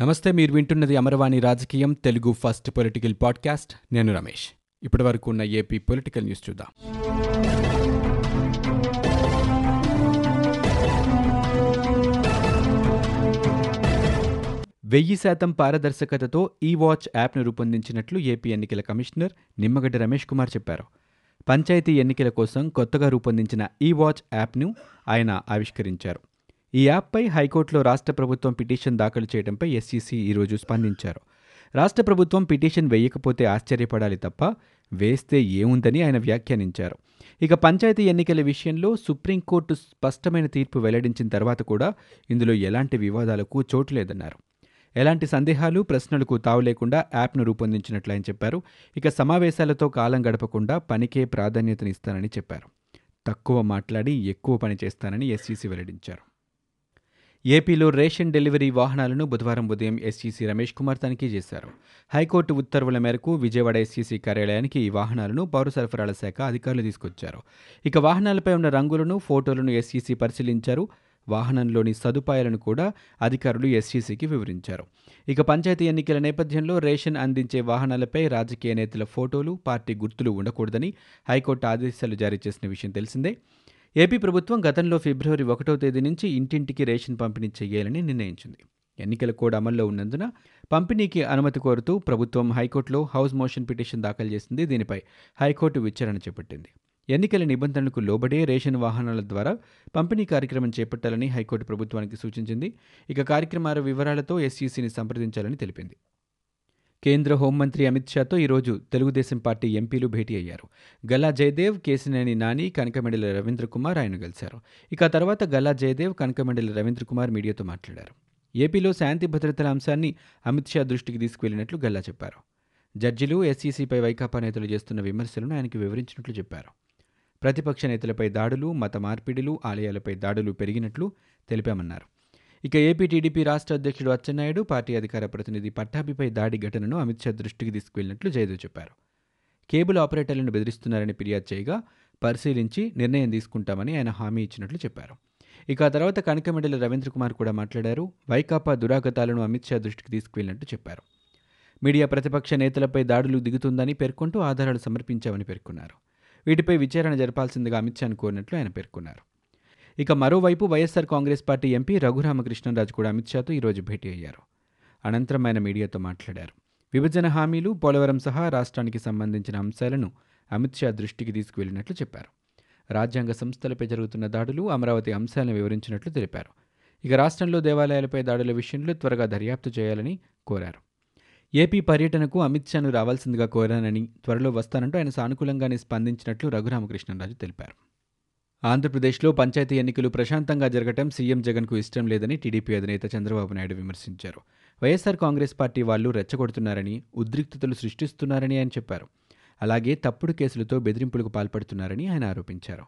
నమస్తే మీరు వింటున్నది అమరవాణి రాజకీయం తెలుగు ఫస్ట్ పొలిటికల్ పాడ్కాస్ట్. నేను రమేష్. ఇప్పటి వరకు ఉన్న ఏపీ పొలిటికల్ న్యూస్ చూద్దాం. వెయ్యి శాతం పారదర్శకతతో ఈ వాచ్ యాప్ను రూపొందించినట్లు ఏపీ ఎన్నికల కమిషనర్ నిమ్మగడ్డ రమేష్ కుమార్ చెప్పారు. పంచాయతీ ఎన్నికల కోసం కొత్తగా రూపొందించిన ఈ వాచ్ యాప్ను ఆయన ఆవిష్కరించారు. ఈ యాప్పై హైకోర్టులో రాష్ట్ర ప్రభుత్వం పిటిషన్ దాఖలు చేయడంపై ఎస్సీసీ ఈరోజు స్పందించారు. రాష్ట్ర ప్రభుత్వం పిటిషన్ వేయకపోతే ఆశ్చర్యపడాలి తప్ప వేస్తే ఏముందని ఆయన వ్యాఖ్యానించారు. ఇక పంచాయతీ ఎన్నికల విషయంలో సుప్రీంకోర్టు స్పష్టమైన తీర్పు వెల్లడించిన తర్వాత కూడా ఇందులో ఎలాంటి వివాదాలకు చోటు లేదన్నారు. ఎలాంటి సందేహాలు ప్రశ్నలకు తావు లేకుండా యాప్ను రూపొందించినట్లు ఆయన చెప్పారు. ఇక సమావేశాలతో కాలం గడపకుండా పనికే ప్రాధాన్యతనిస్తానని చెప్పారు. తక్కువ మాట్లాడి ఎక్కువ పని చేస్తానని ఎస్సీసీ వెల్లడించారు. ఏపీలో రేషన్ డెలివరీ వాహనాలను బుధవారం ఉదయం ఎస్సీసీ రమేష్ కుమార్ తనిఖీ చేశారు. హైకోర్టు ఉత్తర్వుల మేరకు విజయవాడ ఎస్సీసీ కార్యాలయానికి ఈ వాహనాలను పౌర సరఫరాల శాఖ అధికారులు తీసుకొచ్చారు. ఇక వాహనాలపై ఉన్న రంగులను ఫోటోలను ఎస్సీసీ పరిశీలించారు. వాహనంలోని సదుపాయాలను కూడా అధికారులు ఎస్సీసీకి వివరించారు. ఇక పంచాయతీ ఎన్నికల నేపథ్యంలో రేషన్ అందించే వాహనాలపై రాజకీయ నేతల ఫోటోలు పార్టీ గుర్తులు ఉండకూడదని హైకోర్టు ఆదేశాలు జారీ చేసిన విషయం తెలిసిందే. ఏపీ ప్రభుత్వం గతంలో ఫిబ్రవరి ఒకటో తేదీ నుంచి ఇంటింటికి రేషన్ పంపిణీ చేయాలని నిర్ణయించింది. ఎన్నికల కోడ్ అమల్లో ఉన్నందున పంపిణీకి అనుమతి కోరుతూ ప్రభుత్వం హైకోర్టులో హౌస్ మోషన్ పిటిషన్ దాఖలు చేసింది. దీనిపై హైకోర్టు విచారణ చేపట్టింది. ఎన్నికల నిబంధనలకు లోబడే రేషన్ వాహనాల ద్వారా పంపిణీ కార్యక్రమం చేపట్టాలని హైకోర్టు ప్రభుత్వానికి సూచించింది. ఇక కార్యక్రమాల వివరాలతో ఎస్ఈసీని సంప్రదించాలని తెలిపింది. కేంద్ర హోంమంత్రి అమిత్ షాతో ఈరోజు తెలుగుదేశం పార్టీ ఎంపీలు భేటీ అయ్యారు. గల్లా జయదేవ్ కేసినేని నాని కనకమెండల రవీంద్ర కుమార్ ఆయన కలిశారు ఇక తర్వాత గల్లా జయదేవ్ కనకమెండల రవీంద్ర కుమార్ మీడియాతో మాట్లాడారు. ఏపీలో శాంతి భద్రతల అంశాన్ని అమిత్ షా దృష్టికి తీసుకువెళ్ళినట్లు గల్లా చెప్పారు. జడ్జిలు ఎస్సీసీపై వైకాపా నేతలు చేస్తున్న విమర్శలను ఆయనకు వివరించినట్లు చెప్పారు. ప్రతిపక్ష నేతలపై దాడులు మత మార్పిడులు ఆలయాలపై దాడులు పెరిగినట్లు తెలిపామన్నారు. ఇక ఏపీ టీడీపీ రాష్ట్ర అధ్యక్షుడు అచ్చెన్నాయుడు పార్టీ అధికార ప్రతినిధి పట్టాభిపై దాడి ఘటనను అమిత్ షా దృష్టికి తీసుకువెళ్ళినట్లు జయదేవ్ చెప్పారు. కేబుల్ ఆపరేటర్లను బెదిరిస్తున్నారని ఫిర్యాదు చేయగా పరిశీలించి నిర్ణయం తీసుకుంటామని ఆయన హామీ ఇచ్చినట్లు చెప్పారు. ఇక ఆ తర్వాత కనకమెడల రవీంద్ర కుమార్ కూడా మాట్లాడారు. వైకాపా దురాగతాలను అమిత్ షా దృష్టికి తీసుకువెళ్ళినట్టు చెప్పారు. మీడియా ప్రతిపక్ష నేతలపై దాడులు దిగుతుందని పేర్కొంటూ ఆధారాలు సమర్పించామని పేర్కొన్నారు. వీటిపై విచారణ జరపాల్సిందిగా అమిత్ షాను కోరినట్లు ఆయన పేర్కొన్నారు. ఇక మరోవైపు YSR Congress party MP Raghu Rama Krishna Raju కూడా అమిత్ షాతో ఈరోజు భేటీ అయ్యారు. అనంతరం ఆయన మీడియాతో మాట్లాడారు. విభజన హామీలు పోలవరం సహా రాష్ట్రానికి సంబంధించిన అంశాలను అమిత్ షా దృష్టికి తీసుకువెళ్ళినట్లు చెప్పారు. రాజ్యాంగ సంస్థలపై జరుగుతున్న దాడులు అమరావతి అంశాలను వివరించినట్లు తెలిపారు. ఇక రాష్ట్రంలో దేవాలయాలపై దాడుల విషయంలో త్వరగా దర్యాప్తు చేయాలని కోరారు. ఏపీ పర్యటనకు అమిత్ షాను రావాల్సిందిగా కోరానని త్వరలో వస్తానంటూ ఆయన సానుకూలంగానే స్పందించినట్లు రఘురామకృష్ణరాజు తెలిపారు. ఆంధ్రప్రదేశ్లో పంచాయతీ ఎన్నికలు ప్రశాంతంగా జరగటం సీఎం జగన్కు ఇష్టం లేదని టీడీపీ అధినేత చంద్రబాబు నాయుడు విమర్శించారు. వైఎస్సార్ కాంగ్రెస్ పార్టీ వాళ్ళు రెచ్చగొడుతున్నారని ఉద్రిక్తతలు సృష్టిస్తున్నారని ఆయన చెప్పారు. అలాగే తప్పుడు కేసులతో బెదిరింపులకు పాల్పడుతున్నారని ఆయన ఆరోపించారు.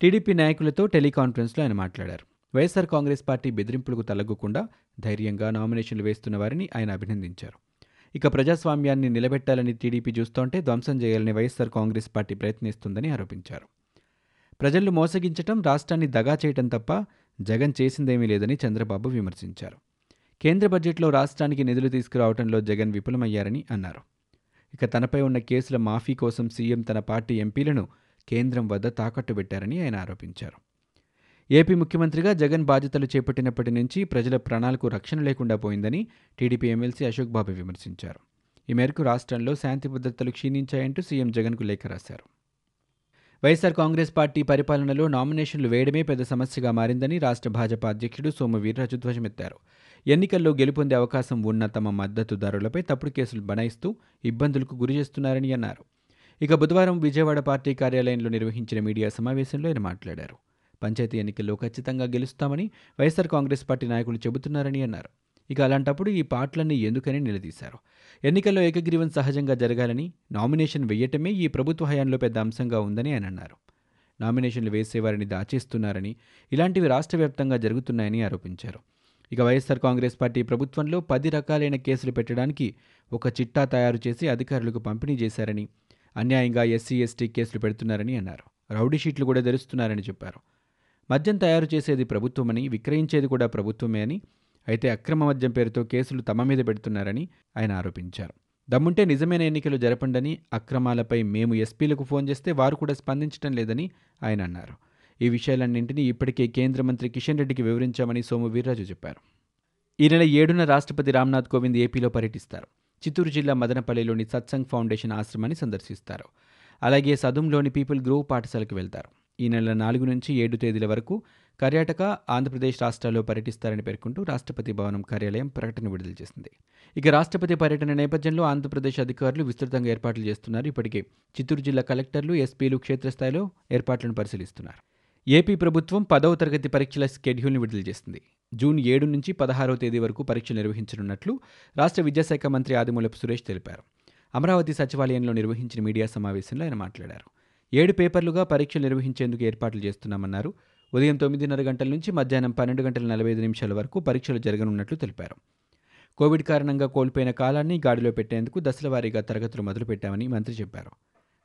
టీడీపీ నాయకులతో టెలికాన్ఫరెన్స్లో ఆయన మాట్లాడారు. వైఎస్సార్ కాంగ్రెస్ పార్టీ బెదిరింపులకు తలగ్గకుండా ధైర్యంగా నామినేషన్లు వేస్తున్న వారిని ఆయన అభినందించారు. ఇక ప్రజాస్వామ్యాన్ని నిలబెట్టాలని టీడీపీ చూస్తోంటే ధ్వంసం చేయాలని వైఎస్సార్ కాంగ్రెస్ పార్టీ ప్రయత్నిస్తుందని ఆరోపించారు. ప్రజలను మోసగించటం రాష్ట్రాన్ని దగా చేయటం తప్ప జగన్ చేసిందేమీ లేదని చంద్రబాబు విమర్శించారు. కేంద్ర బడ్జెట్లో రాష్ట్రానికి నిధులు తీసుకురావడంలో జగన్ విఫలమయ్యారని అన్నారు. ఇక తనపై ఉన్న కేసుల మాఫీ కోసం సీఎం తన పార్టీ ఎంపీలను కేంద్రం వద్ద తాకట్టు పెట్టారని ఆయన ఆరోపించారు. ఏపీ ముఖ్యమంత్రిగా జగన్ బాధ్యతలు చేపట్టినప్పటి నుంచి ప్రజల ప్రాణాలకు రక్షణ లేకుండా పోయిందని టీడీపీ ఎమ్మెల్సీ అశోక్ బాబు విమర్శించారు. ఈ మేరకు రాష్ట్రంలో శాంతి భద్రతలు క్షీణించాయంటూ సీఎం జగన్కు లేఖ రాశారు. వైఎస్సార్ కాంగ్రెస్ పార్టీ పరిపాలనలో నామినేషన్లు వేయడమే పెద్ద సమస్యగా మారిందని రాష్ట్ర భాజపా అధ్యక్షుడు సోము వీర్రాజు ధ్వజమెత్తారు ఎన్నికల్లో గెలుపొందే అవకాశం ఉన్న తమ మద్దతుదారులపై తప్పుడు కేసులు బనాయిస్తూ ఇబ్బందులకు గురి చేస్తున్నారని అన్నారు. ఇక బుధవారం విజయవాడ పార్టీ కార్యాలయంలో నిర్వహించిన మీడియా సమావేశంలో ఆయన మాట్లాడారు. పంచాయతీ ఎన్నికల్లో ఖచ్చితంగా గెలుస్తామని వైఎస్సార్ కాంగ్రెస్ పార్టీ నాయకులు చెబుతున్నారని అన్నారు. ఇక అలాంటప్పుడు ఈ పాటలన్నీ ఎందుకని నిలదీశారు? ఎన్నికల్లో ఏకగ్రీవం సహజంగా జరగాలని నామినేషన్ వెయ్యటమే ఈ ప్రభుత్వ హయాంలో పెద్ద అంశంగా ఉందని ఆయన అన్నారు. నామినేషన్లు వేసేవారిని దాచేస్తున్నారని ఇలాంటివి రాష్ట్ర వ్యాప్తంగా జరుగుతున్నాయని ఆరోపించారు. ఇక వైఎస్ఆర్ కాంగ్రెస్ పార్టీ ప్రభుత్వంలో పది రకాలైన కేసులు పెట్టడానికి ఒక చిట్టా తయారు చేసి అధికారులకు పంపిణీ చేశారని అన్యాయంగా ఎస్సీ ఎస్టీ కేసులు పెడుతున్నారని అన్నారు. రౌడీ షీట్లు కూడా తెరుస్తున్నారని చెప్పారు. మద్యం తయారు చేసేది ప్రభుత్వమని విక్రయించేది కూడా ప్రభుత్వమే అని అయితే అక్రమ మద్యం పేరుతో కేసులు తమ మీద పెడుతున్నారని ఆయన ఆరోపించారు. దమ్ముంటే నిజమైన ఎన్నికలు జరపండని అక్రమాలపై మేము ఎస్పీలకు ఫోన్ చేస్తే వారు కూడా స్పందించడం లేదని ఆయన అన్నారు. ఈ విషయాలన్నింటినీ ఇప్పటికే కేంద్ర మంత్రి కిషన్ రెడ్డికి వివరించామని సోము వీర్రాజు చెప్పారు. ఈ నెల ఏడున రాష్ట్రపతి రామ్నాథ్ కోవింద్ ఏపీలో పర్యటిస్తారు. చిత్తూరు జిల్లా మదనపల్లిలోని సత్సంగ్ ఫౌండేషన్ ఆశ్రమాన్ని సందర్శిస్తారు. అలాగే సదుంలోని పీపుల్ గ్రోవ్ పాఠశాలకు వెళ్తారు. ఈ నెల నాలుగు నుంచి ఏడు తేదీల వరకు కర్ణాటక ఆంధ్రప్రదేశ్ రాష్ట్రాల్లో పర్యటిస్తారని పేర్కొంటూ రాష్ట్రపతి భవనం కార్యాలయం ప్రకటన విడుదల చేసింది. ఇక రాష్ట్రపతి పర్యటన నేపథ్యంలో ఆంధ్రప్రదేశ్ అధికారులు విస్తృతంగా ఏర్పాట్లు చేస్తున్నారు. ఇప్పటికే చిత్తూరు జిల్లా కలెక్టర్లు ఎస్పీలు క్షేత్రస్థాయిలో ఏర్పాట్లను పరిశీలిస్తున్నారు. ఏపీ ప్రభుత్వం పదవ తరగతి పరీక్షల స్కెడ్యూల్ని విడుదల చేసింది. జూన్ ఏడు నుంచి పదహారవ తేదీ వరకు పరీక్షలు నిర్వహించనున్నట్లు రాష్ట్ర విద్యాశాఖ మంత్రి ఆదిమూలపు సురేష్ తెలిపారు. అమరావతి సచివాలయంలో నిర్వహించిన మీడియా సమావేశంలో ఆయన మాట్లాడారు. ఏడు పేపర్లుగా పరీక్షలు నిర్వహించేందుకు ఏర్పాట్లు చేస్తున్నామన్నారు. ఉదయం తొమ్మిదిన్నర గంటల నుంచి మధ్యాహ్నం పన్నెండు గంటల నలభై ఐదు నిమిషాల వరకు పరీక్షలు జరగనున్నట్లు తెలిపారు. కోవిడ్ కారణంగా కోల్పోయిన కాలాన్ని గాడిలో పెట్టేందుకు దశలవారీగా తరగతులు మొదలుపెట్టామని మంత్రి చెప్పారు.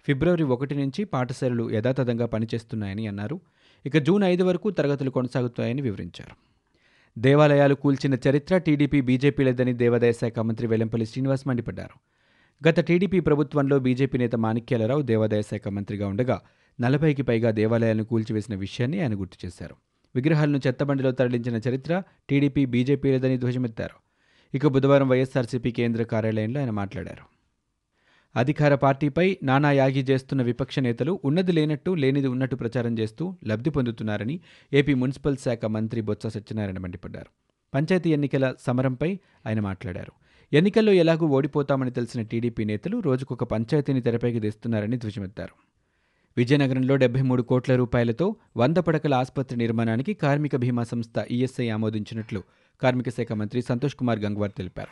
ఫిబ్రవరి ఒకటి నుంచి పాఠశాలలు యథాతథంగా పనిచేస్తున్నాయని అన్నారు. ఇక జూన్ ఐదు వరకు తరగతులు కొనసాగుతాయని వివరించారు. దేవాలయాలు కూల్చిన చరిత్ర టీడీపీ బీజేపీలేదని దేవాదాయ శాఖ మంత్రి వెల్లంపల్లి శ్రీనివాస్ మండిపడ్డారు. గత టీడీపీ ప్రభుత్వంలో బీజేపీ నేత మాణిక్యాలరావు దేవాదాయ శాఖ మంత్రిగా ఉండగా నలభైకి పైగా దేవాలయాలను కూల్చివేసిన విషయాన్ని ఆయన గుర్తు చేశారు. విగ్రహాలను చెత్తబండిలో తరలించిన చరిత్ర టీడీపీ బీజేపీలేదని ధ్వజమెత్తారు. ఇక బుధవారం వైఎస్ఆర్సీపీ కేంద్ర కార్యాలయంలో ఆయన మాట్లాడారు. అధికార పార్టీపై నానా యాగి చేస్తున్న విపక్ష నేతలు ఉన్నది లేనట్టు లేనిది ఉన్నట్టు ప్రచారం చేస్తూ లబ్ధి పొందుతున్నారని ఏపీ మున్సిపల్ శాఖ మంత్రి బొత్స సత్యనారాయణ మండిపడ్డారు. పంచాయతీ ఎన్నికల సమరంపై ఆయన మాట్లాడారు. ఎన్నికల్లో ఎలాగూ ఓడిపోతామని తెలిసిన టీడీపీ నేతలు రోజుకొక పంచాయతీని తెరపైకి తెస్తున్నారని ధ్వజమెత్తారు. విజయనగరంలో డెబ్బై మూడు కోట్ల రూపాయలతో వంద పడకల ఆసుపత్రి నిర్మాణానికి కార్మిక బీమా సంస్థ ఈఎస్ఐ ఆమోదించినట్లు కార్మిక శాఖ మంత్రి సంతోష్ కుమార్ గంగ్వార్ తెలిపారు.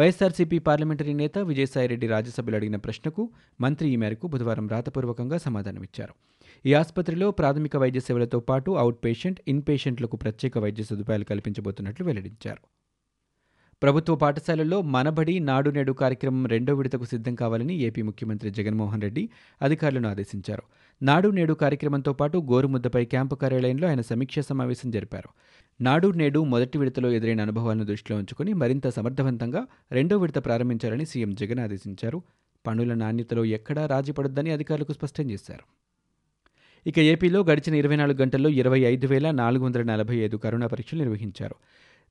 వైఎస్ఆర్సీపీ పార్లమెంటరీ నేత విజయసాయిరెడ్డి రాజ్యసభలో అడిగిన ప్రశ్నకు మంత్రి ఈ మేరకు బుధవారం రాతపూర్వకంగా సమాధానమిచ్చారు. ఈ ఆసుపత్రిలో ప్రాథమిక వైద్య సేవలతో పాటు అవుట్ పేషెంట్ ఇన్ పేషెంట్లకు ప్రత్యేక వైద్య సదుపాయాలు కల్పించబోతున్నట్లు వెల్లడించారు. ప్రభుత్వ పాఠశాలల్లో మనబడి నాడు నేడు కార్యక్రమం రెండో విడతకు సిద్ధం కావాలని ఏపీ ముఖ్యమంత్రి జగన్మోహన్ రెడ్డి అధికారులను ఆదేశించారు. నాడు నేడు కార్యక్రమంతో పాటు గోరుముద్దపై క్యాంపు కార్యాలయంలో ఆయన సమీక్షా సమావేశం జరిపారు. నాడు నేడు మొదటి విడతలో ఎదురైన అనుభవాలను దృష్టిలో ఉంచుకుని మరింత సమర్థవంతంగా రెండో విడత ప్రారంభించాలని సీఎం జగన్ ఆదేశించారు. పనుల నాణ్యతలో ఎక్కడా రాజీ పడొద్దని అధికారులకు స్పష్టం చేశారు. ఇక ఏపీలో గడిచిన ఇరవై నాలుగు గంటల్లో ఇరవై ఐదు వేల నాలుగు వందల నలభై ఐదు కరోనా పరీక్షలు నిర్వహించారు.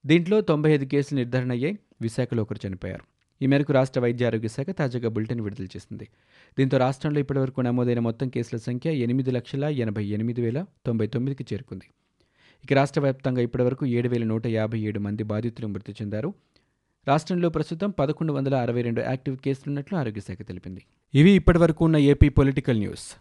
దీంట్లో తొంభై ఐదు కేసులు నిర్ధారణ అయ్యాయి విశాఖలో ఒకరు చనిపోయారు. ఈ మేరకు రాష్ట్ర వైద్య ఆరోగ్య శాఖ తాజాగా బులెటిన్ విడుదల చేసింది. దీంతో రాష్ట్రంలో ఇప్పటివరకు నమోదైన మొత్తం కేసుల సంఖ్య ఎనిమిది లక్షల ఎనభై ఎనిమిది వేల తొంభై తొమ్మిదికి చేరుకుంది. ఇక రాష్ట్ర వ్యాప్తంగా ఇప్పటివరకు ఏడు వేల నూట యాభై ఏడు మంది బాధితులు మృతి చెందారు. రాష్ట్రంలో ప్రస్తుతం పదకొండు వందల అరవై రెండు యాక్టివ్ కేసులున్నట్లు ఆరోగ్య శాఖ తెలిపింది. ఇవి ఇప్పటివరకు ఉన్న ఏపీ పొలిటికల్ న్యూస్.